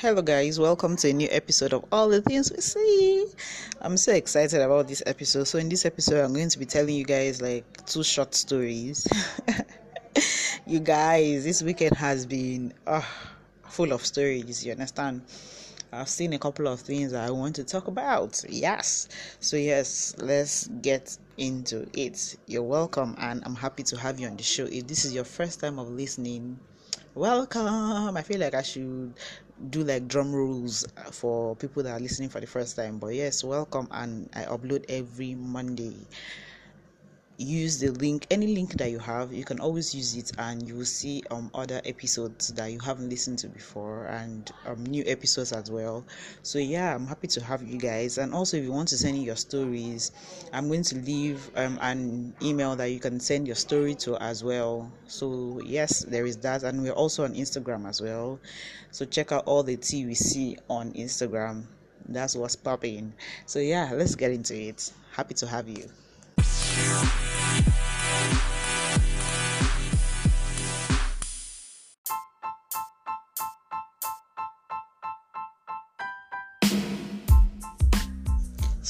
Hello, guys, welcome to a new episode of All the Things We See. I'm so excited about this episode. So, in this episode, I'm going to be telling you guys like two short stories. you guys, this weekend has been uh, full of stories, you understand? I've seen a couple of things I want to talk about. Yes. So, yes, let's get into it. You're welcome, and I'm happy to have you on the show. If this is your first time of listening, welcome. I feel like I should do like drum rolls for people that are listening for the first time. But yes, welcome, and I upload every Monday use the link any link that you have you can always use it and you will see um other episodes that you haven't listened to before and um new episodes as well. So yeah i'm happy to have you guys. And also if you want to send in your stories i'm going to leave um an email that you can send your story to as well. So yes there is that. And we're also on instagram as well. So check out all the tea we see on instagram. That's what's popping. So yeah let's get into it. Happy to have you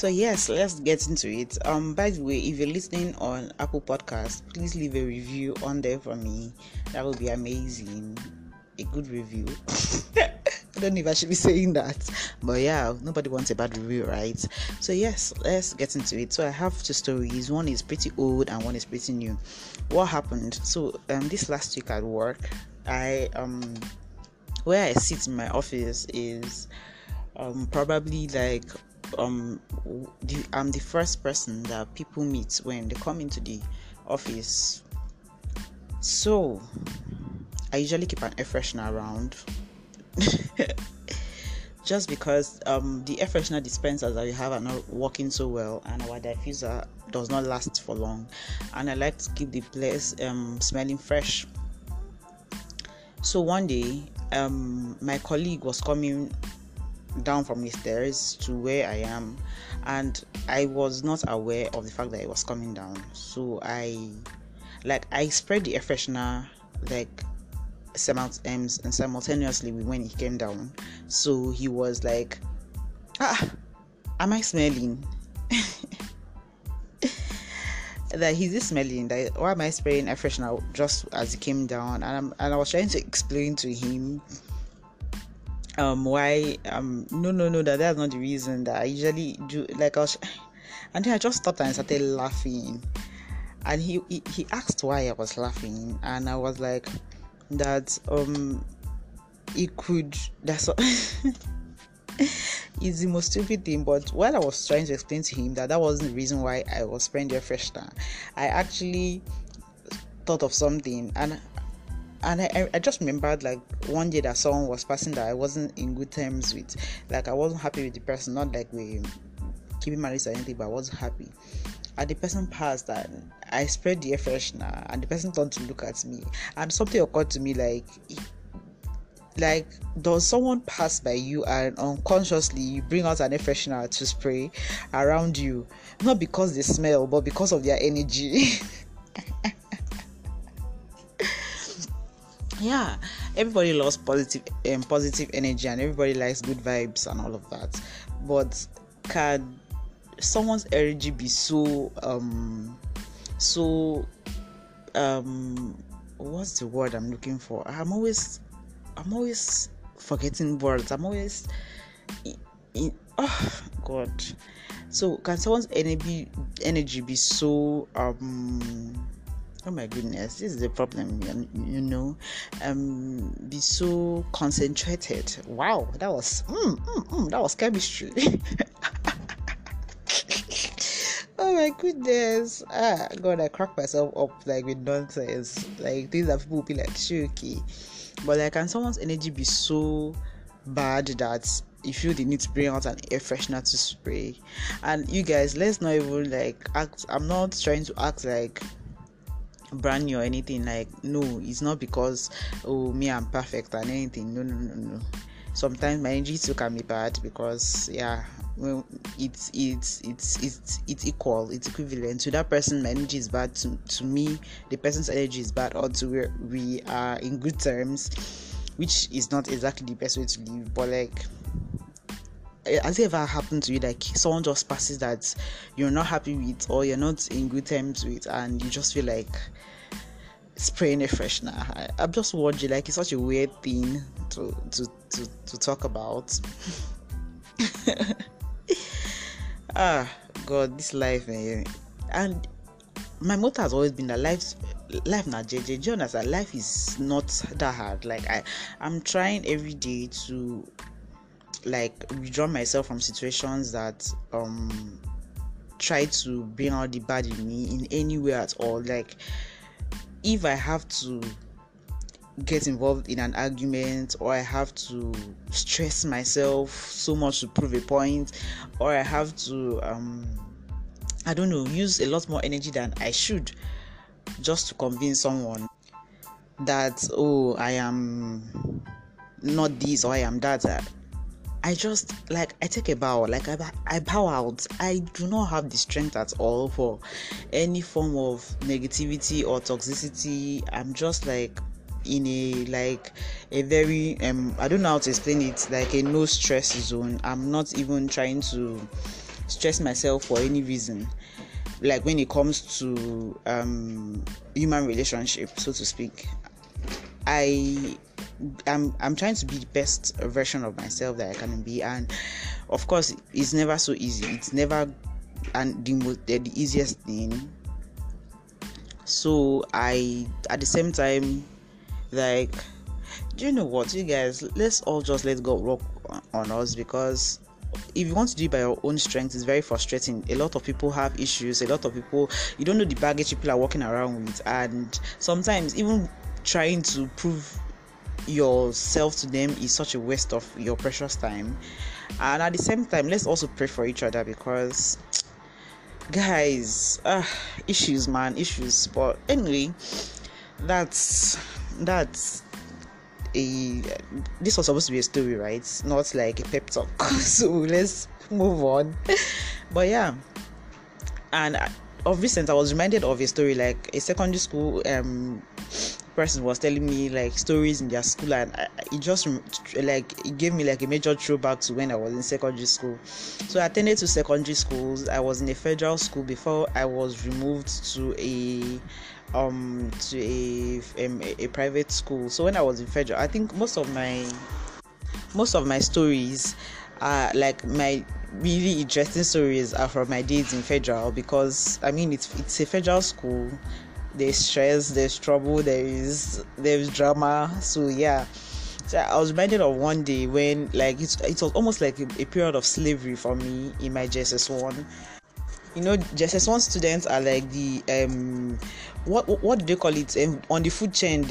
So yes, let's get into it. Um, by the way, if you're listening on Apple Podcast, please leave a review on there for me. That would be amazing. A good review. I don't know if I should be saying that, but yeah, nobody wants a bad review, right? So yes, let's get into it. So I have two stories. One is pretty old and one is pretty new. What happened? So um, this last week at work, I um, where I sit in my office is um probably like um the, I'm the first person that people meet when they come into the office. So I usually keep an air freshener around. Just because um, the air freshener dispensers that we have are not working so well, and our diffuser does not last for long, and I like to keep the place um, smelling fresh. So one day, um, my colleague was coming down from the stairs to where I am, and I was not aware of the fact that it was coming down. So I, like, I spread the air freshener like amounts and simultaneously when he came down. So he was like, "Ah, am I smelling?" that he's this smelling that why am I spraying air freshener just as he came down and, and I was trying to explain to him um why um no no no that that's not the reason that I usually do like I was and then I just stopped and started laughing. And he, he he asked why I was laughing. And I was like that um he could that's it's the most stupid thing. But while I was trying to explain to him that that wasn't the reason why I was spraying the freshener I actually thought of something. And and I, I just remembered like one day that someone was passing that I wasn't in good terms with. Like I wasn't happy with the person, not like we keeping marriage or anything, but I wasn't happy. And the person passed and I spread the air freshener and the person turned to look at me and something occurred to me like like does someone pass by you and unconsciously you bring out an air freshener to spray around you not because they smell but because of their energy yeah. Everybody loves positive um, positive energy and everybody likes good vibes and all of that. But can someone's energy be so um so um what's the word i'm looking for? I'm always i'm always forgetting words. I'm always in, in, oh god. So can someone's energy energy be so um oh my goodness this is the problem you know. Um be so concentrated. Wow that was mm, mm, mm, that was chemistry. Oh my goodness. Ah god i crack myself up like with nonsense. Like things that people will be like shaky but like can someone's energy be so bad that you feel the need to bring out an air freshener to spray? And you guys let's not even like act i'm not trying to act like brand new or anything like no it's not because oh me i'm perfect and anything. No no no no. Sometimes my energy can be bad because yeah well it's it's it's it's it's equal it's equivalent. To that person my energy is bad to, to me the person's energy is bad or to where we are in good terms which is not exactly the best way to live, but like has it ever happened to you like someone just passes that you're not happy with or you're not in good terms with and you just feel like spraying a freshener I, i'm just watching like it's such a weird thing to to to, to talk about. Ah god this life man. and my motto has always been that life life na you understand? Life is not that hard. Like i i'm trying every day to like withdraw myself from situations that um try to bring out the bad in me in any way at all. Like if i have to get involved in an argument or I have to stress myself so much to prove a point or I have to um I don't know use a lot more energy than I should just to convince someone that oh I am not this or I am that I just like I take a bow, like I, I bow out. I do not have the strength at all for any form of negativity or toxicity. I'm just like in a like a very um I don't know how to explain it like a no stress zone. I'm not even trying to stress myself for any reason. Like when it comes to um human relationship, so to speak. I I'm I'm trying to be the best version of myself that I can be and of course it's never so easy. It's never and the most the easiest thing. So I at the same time like do you know what you guys let's all just let god work on us because if you want to do it by your own strength it's very frustrating a lot of people have issues a lot of people you don't know the baggage people are walking around with and sometimes even trying to prove yourself to them is such a waste of your precious time. And at the same time let's also pray for each other because guys uh, issues man issues. But anyway that's that's a this was supposed to be a story right? Not like a pep talk. So let's move on. But yeah and of recent i was reminded of a story like a secondary school um person was telling me like stories in their school and I, it just like it gave me like a major throwback to when i was in secondary school. So i attended to secondary schools. I was in a federal school before i was removed to a um to a, um, a private school. So when i was in federal i think most of my most of my stories are like my really interesting stories are from my days in federal because i mean it's it's a federal school there's stress there's trouble there is there's drama. So yeah. So I was reminded of one day when like it, it was almost like a, a period of slavery for me in my JSS1 you know JSS1 students are like the um what what do they call it? Um, on the food chain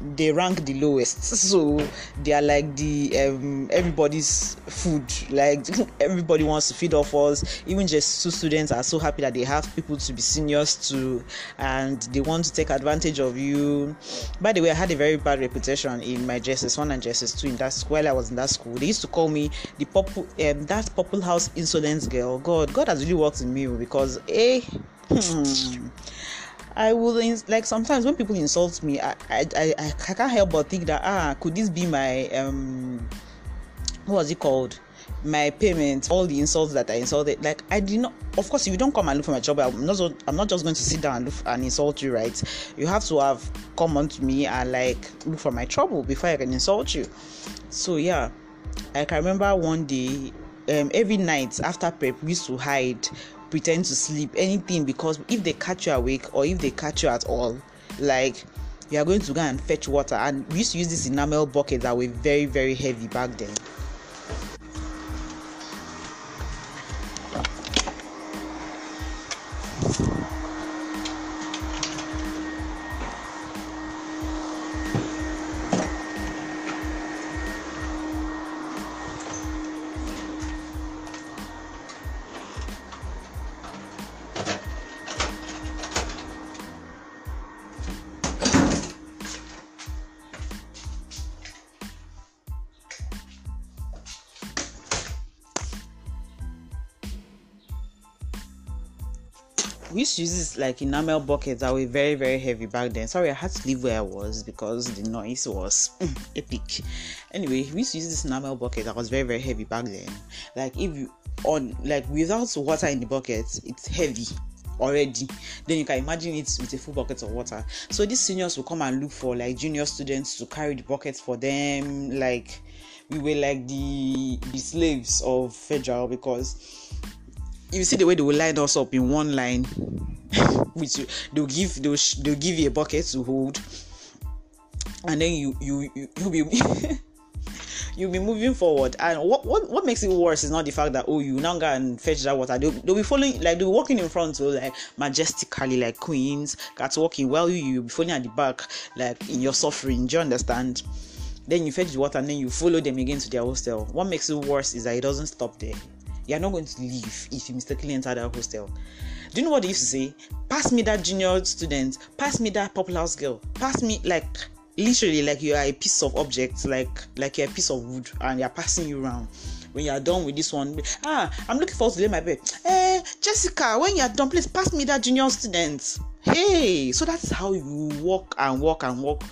they, rank the lowest. So they are like the um, everybody's food. Like everybody wants to feed off us. Even JSS2 students are so happy that they have people to be seniors to and they want to take advantage of you. By the way i had a very bad reputation in my JSS1 and JSS2 in that school while i was in that school. They used to call me the purple um, that purple house insolence girl. God god has really worked in me because eh hmm, I will like sometimes when people insult me, I, I I I can't help but think that ah, could this be my um, what was it called? My payment, all the insults that I insulted. Like I did not. Of course, if you don't come and look for my job, I'm not. I'm not just going to sit down and, look, and insult you, right? You have to have come on to me and like look for my trouble before I can insult you. So yeah, I can remember one day um, every night after prep we used to hide pretend to sleep anything because if they catch you awake or if they catch you at all like you are going to go and fetch water. And we used to use this enamel bucket that were very very heavy back then we used to use this like enamel buckets that were very very heavy back then. Sorry, I had to leave where I was because the noise was epic. Anyway, we used to use this enamel bucket that was very very heavy back then. Like if you on like without water in the bucket, it's heavy already then you can imagine it with a full bucket of water so these seniors will come and look for like junior students to carry the buckets for them like we were like the the slaves of federal because you see the way they will line us up in one line which they'll give they'll, they'll give you a bucket to hold. And then you you, you you'll be you'll be moving forward. And what, what what makes it worse is not the fact that oh you now go and fetch that water. They'll, they'll be following like they'll be walking in front so like majestically like queens cats walking while you you'll be following at the back like in your suffering. Do you understand? Then you fetch the water and then you follow them again to their hostel. What makes it worse is that it doesn't stop there you're not going to leave if you mistakenly enter that hostel. Do you know what they used to say? Pass me that junior student, pass me that popular girl, pass me like literally like you are a piece of object, like like you're a piece of wood, and they're passing you around. When you are done with this one, ah, I'm looking forward to lay my bed. Eh, Jessica, when you are done, please pass me that junior student. Hey, so that's how you walk and walk and walk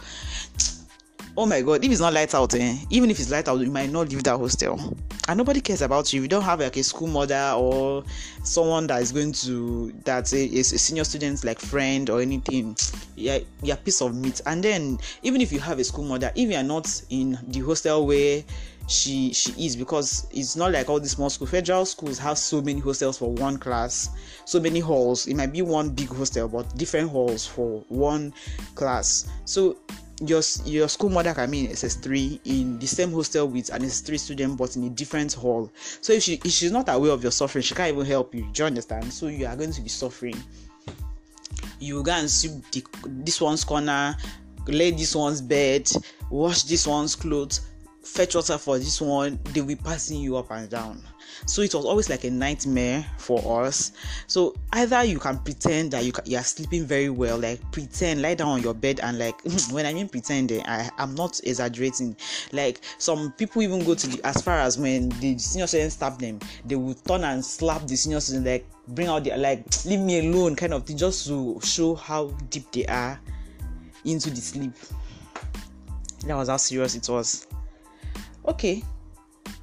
oh my god if it's not light out eh, even if it's light out you might not leave that hostel and nobody cares about you. You don't have like a school mother or someone that is going to that's a, a senior student like friend or anything. Yeah you're piece of meat. And then even if you have a school mother if you are not in the hostel where she she is because it's not like all the small school federal schools have so many hostels for one class so many halls. It might be one big hostel but different halls for one class. So your your school mother can be in SS3 in the same hostel with an SS3 student but in a different hall. So if she if she's not aware of your suffering, she can't even help you. Do you understand? So you are going to be suffering. You go and sweep this one's corner, lay this one's bed, wash this one's clothes, fetch water for this one. They'll be passing you up and down. So it was always like a nightmare for us. So either you can pretend that you, you are sleeping very well like pretend lie down on your bed and like when i mean pretend eh, i i'm not exaggerating. Like some people even go to the as far as when the senior student stab them they will turn and slap the senior student like bring out the like leave me alone kind of thing just to show how deep they are into the sleep. That was how serious it was okay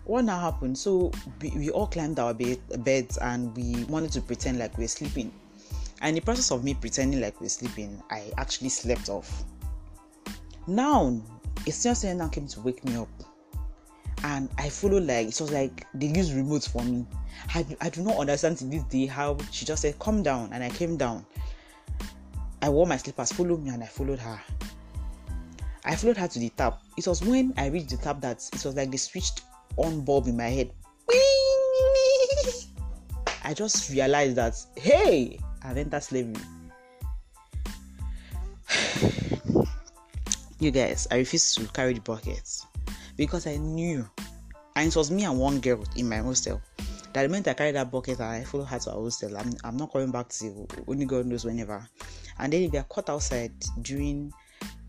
what now happened? So we, all climbed our bed, beds and we wanted to pretend like we are sleeping. And in the process of me pretending like we are sleeping, I actually slept off. Now, a senior student now came to wake me up. And I followed like it was like they used remotes for me. I, I do not understand to this day how she just said, Come down, and I came down. I wore my slippers, follow me, and I followed her. I followed her to the tap. It was when I reached the tap that it was like they switched on bulb in my head. I just realized that hey, I've entered slavery. you guys, I refused to carry the buckets because I knew, and it was me and one girl in my hostel. That moment I carried that bucket and I followed her to our hostel, I'm, I'm not coming back to only God knows whenever. And then if they are caught outside during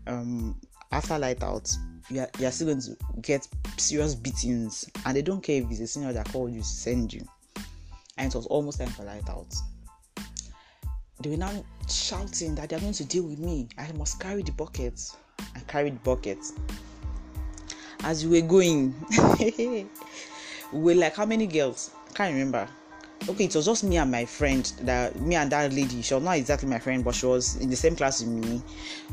um after light out, you are, you still going to get serious beatings, and they don't care if it's a senior that called you send you. And it was almost time for light out. They were now shouting that they are going to deal with me. I must carry the bucket. I carried the bucket. As we were going, we were like, how many girls? I can't remember okay it was just me and my friend that me and that lady. She was not exactly my friend but she was in the same class with me.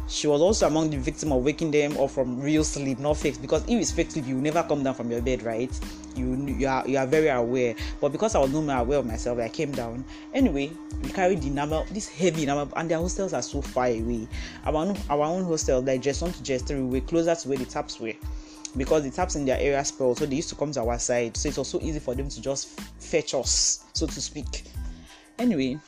She was also among the victim of waking them up from real sleep not fake because if it's fake sleep you never come down from your bed right? You you are you are very aware. But because i was not more aware of myself i came down. Anyway we carried the number this heavy number and their hostels are so far away. Our own our own hostel like JSS1 to JSS3 were closer to where the taps were because the taps in their area spoiled, so they used to come to our side. So it was so easy for them to just fetch us, so to speak. Anyway,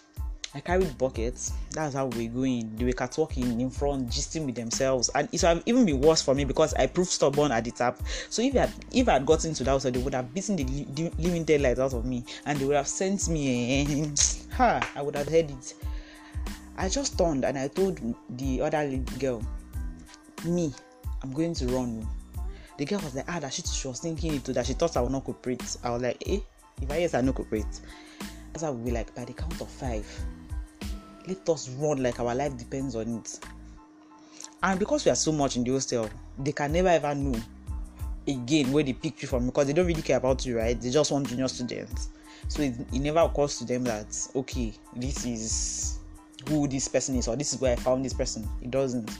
I carried buckets. That's how we are going. They were catwalking in front, gisting with themselves, and it would even been worse for me because I proved stubborn at the tap. So if I had, if I had gotten to that house, they would have beaten the living daylights out of me, and they would have sent me. Eh, ha! I would have heard it. I just turned and I told the other girl, "Me, I'm going to run." The girl was like, ah, that she, she was thinking it too, that she thought I would not cooperate. I was like, eh, if I yes, I no cooperate. That's how we like by the count of five. let us run like our life depends on it and because we are so much in the hostel they can never ever know again where they pick you from because they don't really care about you right they just want junior students so it, it never occurs to them that okay this is who this person is or this is where i found this person it doesn't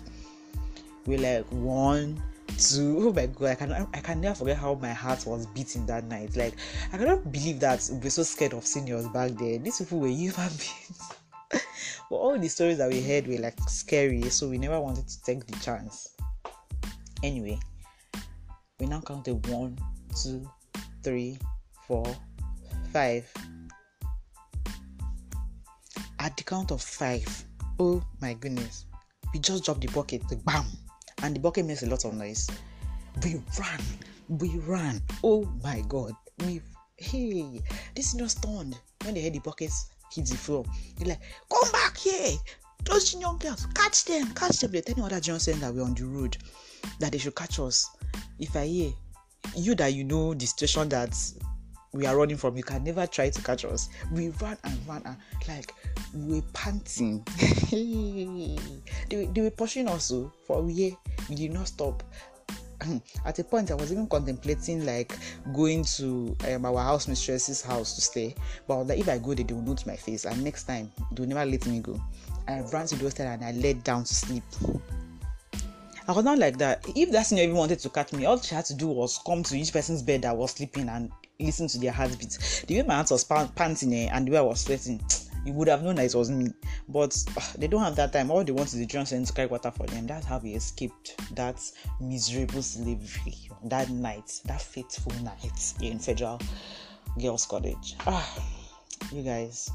we're like one two oh my god i can i can never forget how my heart was beating that night. Like i cannot believe that we were so scared of seniors back then. These people were human beings. But all the stories that we heard were like scary so we never wanted to take the chance. Anyway we now counted one two three four five. At the count of five oh my goodness we just dropped the bucket bam and the bucket makes a lot of noise. We ran we ran oh my god. We hey this is not stunned when they heard the buckets hit the floor. They're like come back here. Those young girls catch them catch them. They're telling other johnson that we're on the road that they should catch us. If i hear you that you know the situation that we are running from you can never try to catch us. We ran and ran and like we were panting. They, they were pushing us oh, for a year. We did not stop. At a point i was even contemplating like going to um, our house mistress's house to stay. But like, if i go there they will note my face. And next time they will never let me go. I ran to the hostel and i laid down to sleep. I was not like that. If that senior even wanted to catch me, all she had to do was come to each person's bed that was sleeping and listen to their heartbeats. The way my hands was panting eh, and the way I was sweating, you would have known that it was me. But uh, they don't have that time. All they want is the Johnson to carry water for them. That's how we escaped that miserable slavery that night, that fateful night in Federal Girls College. Ah, you guys.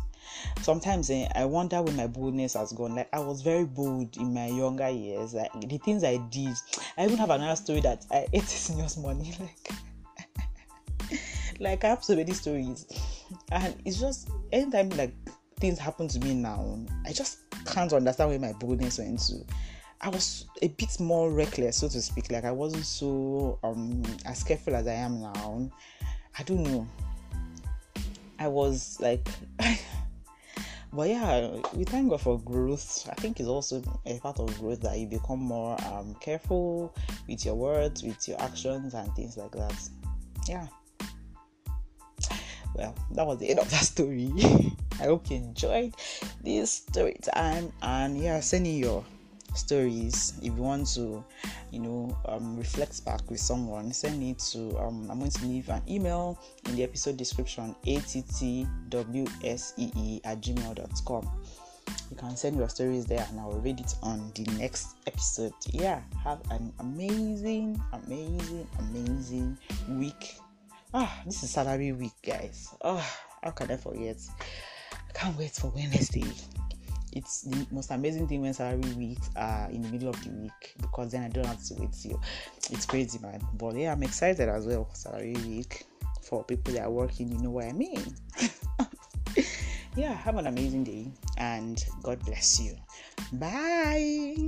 Sometimes eh, I wonder where my boldness has gone. Like I was very bold in my younger years. Like the things I did. I even have another story that I ate seniors money. Like like I have so many stories, and it's just anytime like things happen to me now, I just can't understand where my boldness went to. I was a bit more reckless, so to speak. Like I wasn't so um as careful as I am now. I don't know. I was like, but yeah, we thank God for growth. I think it's also a part of growth that you become more um careful with your words, with your actions, and things like that. Yeah well, that was the end of that story. I hope you enjoyed this story. Time and yeah, send in your stories. If you want to you know um, reflect back with someone send it to um, i'm going to leave an email in the episode description attwsee at gmail.com you can send your stories there and i will read it on the next episode. Yeah have an amazing amazing amazing week Ah, this is salary week, guys. Oh, how can I forget? I can't wait for Wednesday. It's the most amazing thing when salary weeks are in the middle of the week because then I don't have to wait till it's crazy, man. But yeah, I'm excited as well. Salary week for people that are working, you know what I mean. yeah, have an amazing day and God bless you. Bye.